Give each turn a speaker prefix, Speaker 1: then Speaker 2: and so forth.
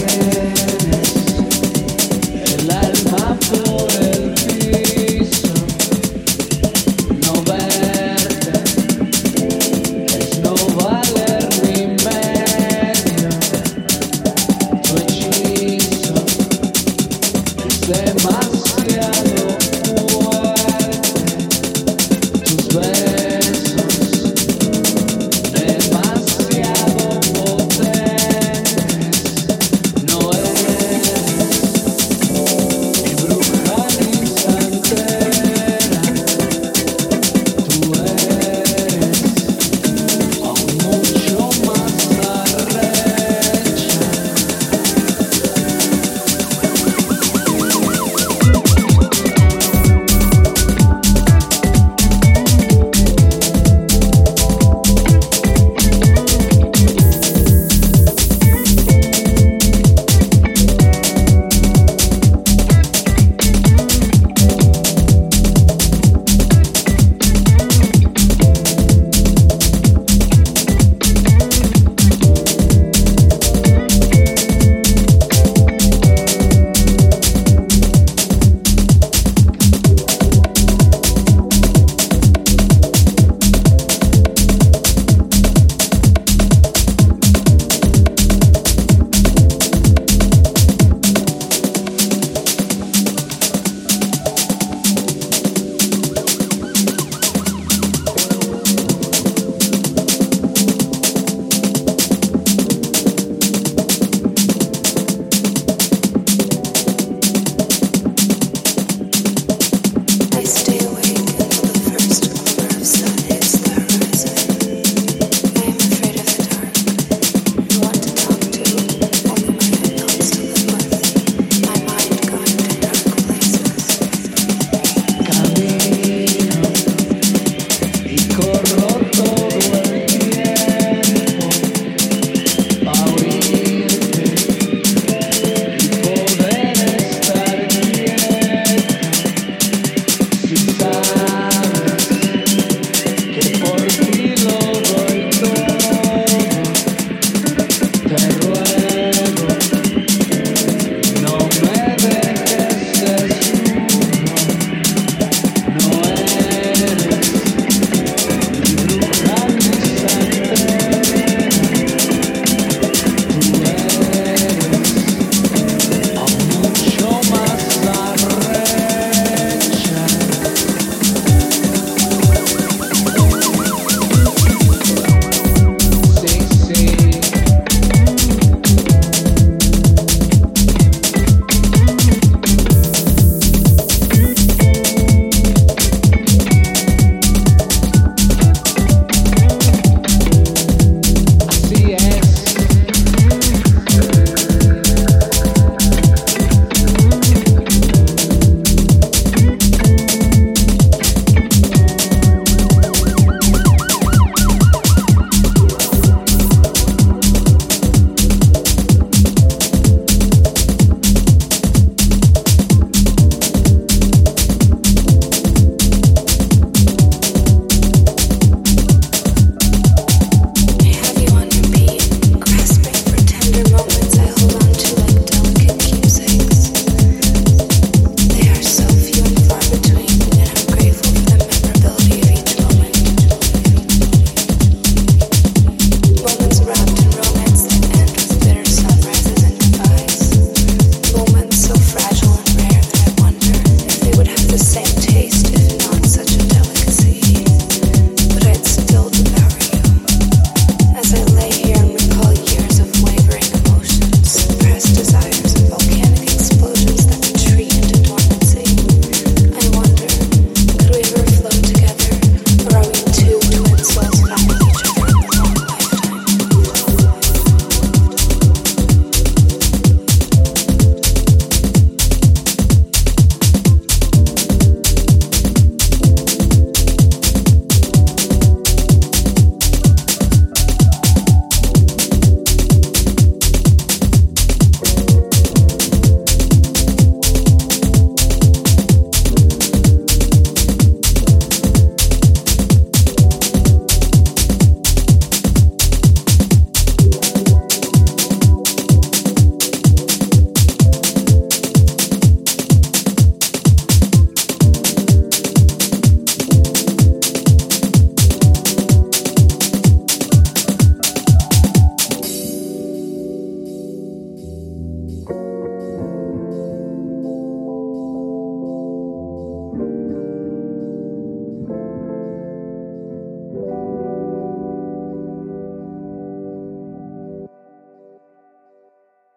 Speaker 1: yeah.